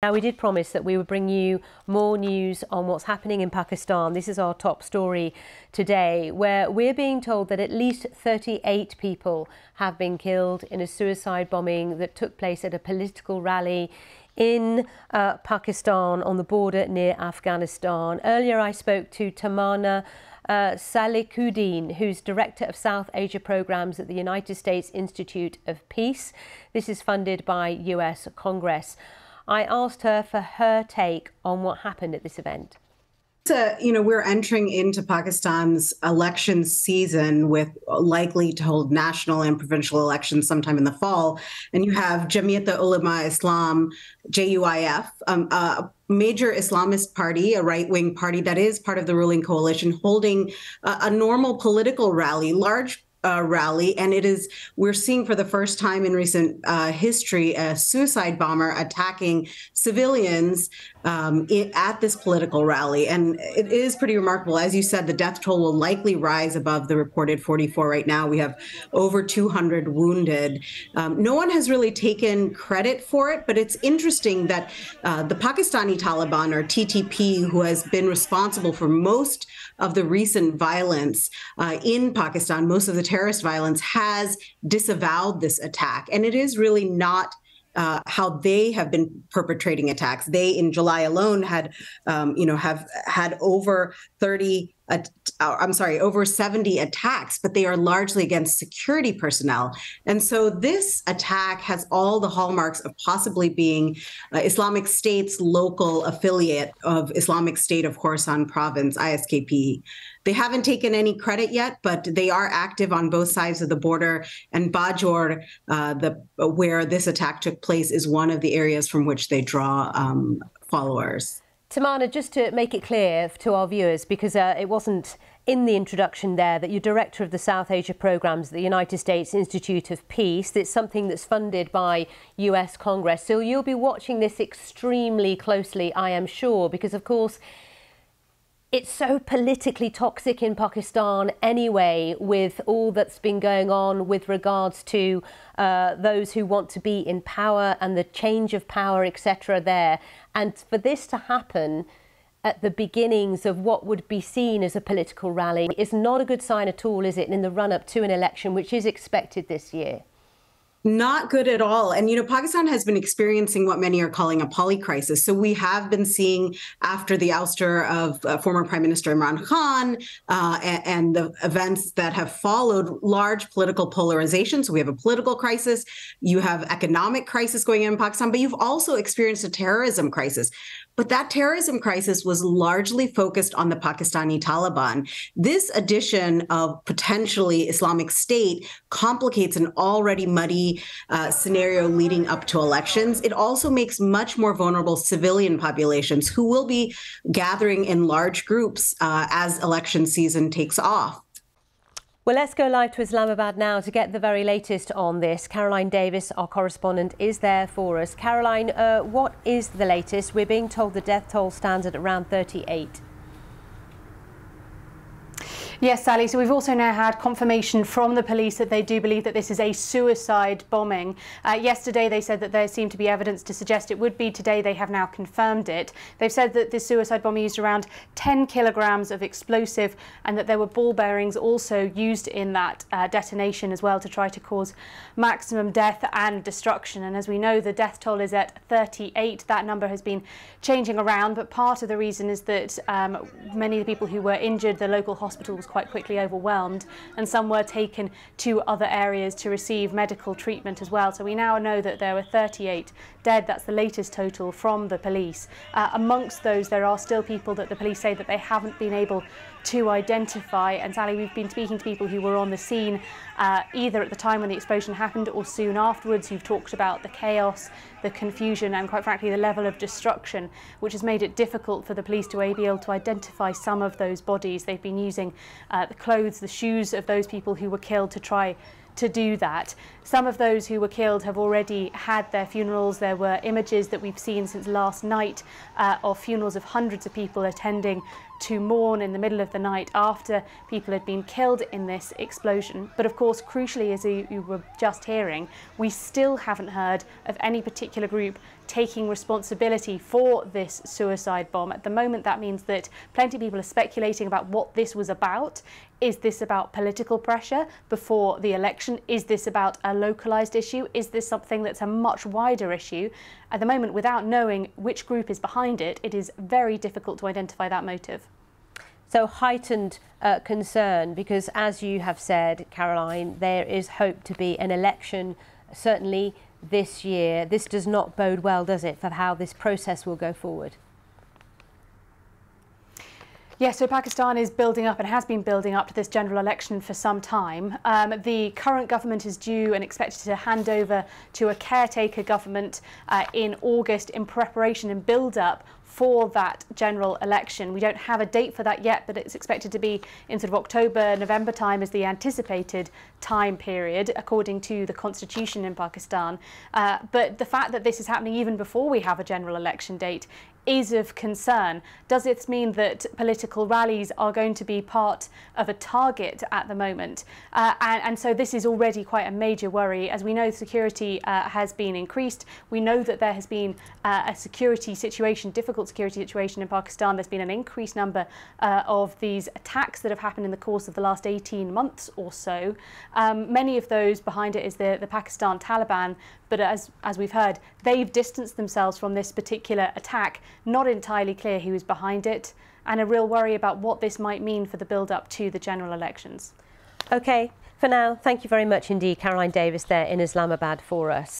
Now, we did promise that we would bring you more news on what's happening in Pakistan. This is our top story today, where we're being told that at least 38 people have been killed in a suicide bombing that took place at a political rally in uh, Pakistan on the border near Afghanistan. Earlier, I spoke to Tamanna Uh, Salikuddin, who's Director of South Asia Programs at the United States Institute of Peace. This is funded by US Congress. I asked her for her take on what happened at this event. You know, we're entering into Pakistan's election season with likely to hold national and provincial elections sometime in the fall. And you have Jamiat Ulema Islam, JUIF, um, a major Islamist party, a right wing party that is part of the ruling coalition, holding a, a normal political rally, large uh, rally, and it is we're seeing for the first time in recent uh, history a suicide bomber attacking civilians um, at this political rally, and it is pretty remarkable. As you said, the death toll will likely rise above the reported 44 right now. We have over 200 wounded. Um, no one has really taken credit for it, but it's interesting that uh, the Pakistani Taliban or TTP, who has been responsible for most of the recent violence uh, in Pakistan, most of the terrorist violence, has disavowed this attack. And it is really not. Uh, how they have been perpetrating attacks. They, in July alone, had, um, you know, have had over 30 uh, I'm sorry, over 70 attacks, but they are largely against security personnel. And so this attack has all the hallmarks of possibly being uh, Islamic State's local affiliate of Islamic State of Khorasan Province, ISKP. They haven't taken any credit yet, but they are active on both sides of the border. And Bajaur, uh, the where this attack took place, is one of the areas from which they draw um, followers. Tamanna, just to make it clear to our viewers, because uh, it wasn't in the introduction there that you're director of the South Asia programs at the United States Institute of Peace. It's something that's funded by US Congress. So you'll be watching this extremely closely, I am sure, because of course it's so politically toxic in Pakistan anyway, with all that's been going on with regards to uh, those who want to be in power and the change of power, etc. There, and for this to happen at the beginnings of what would be seen as a political rally is not a good sign at all, is it? In the run-up to an election, which is expected this year. Not good at all. And, you know, Pakistan has been experiencing what many are calling a polycrisis. So we have been seeing after the ouster of uh, former Prime Minister Imran Khan uh, and, and, the events that have followed large political polarization. So we have a political crisis, you have economic crisis going on in Pakistan, but you've also experienced a terrorism crisis. But that terrorism crisis was largely focused on the Pakistani Taliban. This addition of potentially Islamic State complicates an already muddy uh, scenario leading up to elections. It also makes much more vulnerable civilian populations who will be gathering in large groups uh, as election season takes off. Well, let's go live to Islamabad now to get the very latest on this. Caroline Davis, our correspondent, is there for us. Caroline, uh, what is the latest? We're being told the death toll stands at around 38. Yes, Sally. So we've also now had confirmation from the police that they do believe that this is a suicide bombing. Uh, yesterday, they said that there seemed to be evidence to suggest it would be. Today, they have now confirmed it. They've said that this suicide bomber used around 10 kilograms of explosive and that there were ball bearings also used in that uh, detonation as well to try to cause maximum death and destruction. And as we know, the death toll is at 38. That number has been changing around, but part of the reason is that um, many of the people who were injured, the local hospitals quite quickly overwhelmed, and some were taken to other areas to receive medical treatment as well. So we now know that there were 38 dead. That's the latest total from the police. Uh, amongst those, there are still people that the police say that they haven't been able to identify. And Sally, we've been speaking to people who were on the scene uh, either at the time when the explosion happened or soon afterwards. You've talked about the chaos, the confusion, and quite frankly, the level of destruction, which has made it difficult for the police to be able to identify some of those bodies. They've been using uh, the clothes, the shoes of those people who were killed to try to do that. Some of those who were killed have already had their funerals. There were images that we've seen since last night uh, of funerals of hundreds of people attending to mourn in the middle of the night after people had been killed in this explosion. But of course, crucially, as you, you, were just hearing, we still haven't heard of any particular group taking responsibility for this suicide bomb. At the moment, that means that plenty of people are speculating about what this was about. Is this about political pressure before the election? Is this about a localised issue? Is this something that's a much wider issue? At the moment, without knowing which group is behind it, it is very difficult to identify that motive. So heightened uh, concern because, as you have said, Caroline, there is hope to be an election, certainly this year. This does not bode well, does it, for how this process will go forward? Yes, so Pakistan is building up and has been building up to this general election for some time. Um, the current government is due and expected to hand over to a caretaker government uh, in August in preparation and build up for that general election. We don't have a date for that yet, but it's expected to be in sort of October, November time as the anticipated time period, according to the constitution in Pakistan. Uh, but the fact that this is happening even before we have a general election date is of concern. Does this mean that political rallies are going to be part of a target at the moment? Uh, and, and, so this is already quite a major worry. As we know, security uh, has been increased. We know that there has been uh, a security situation, difficult security situation in Pakistan. There's been an increased number uh, of these attacks that have happened in the course of the last 18 months or so. Um, many of those behind it is the, the Pakistan Taliban, but as, as we've heard, they've distanced themselves from this particular attack, not entirely clear who is behind it, and a real worry about what this might mean for the build up to the general elections. OK, for now, thank you very much indeed, Caroline Davis, there in Islamabad for us.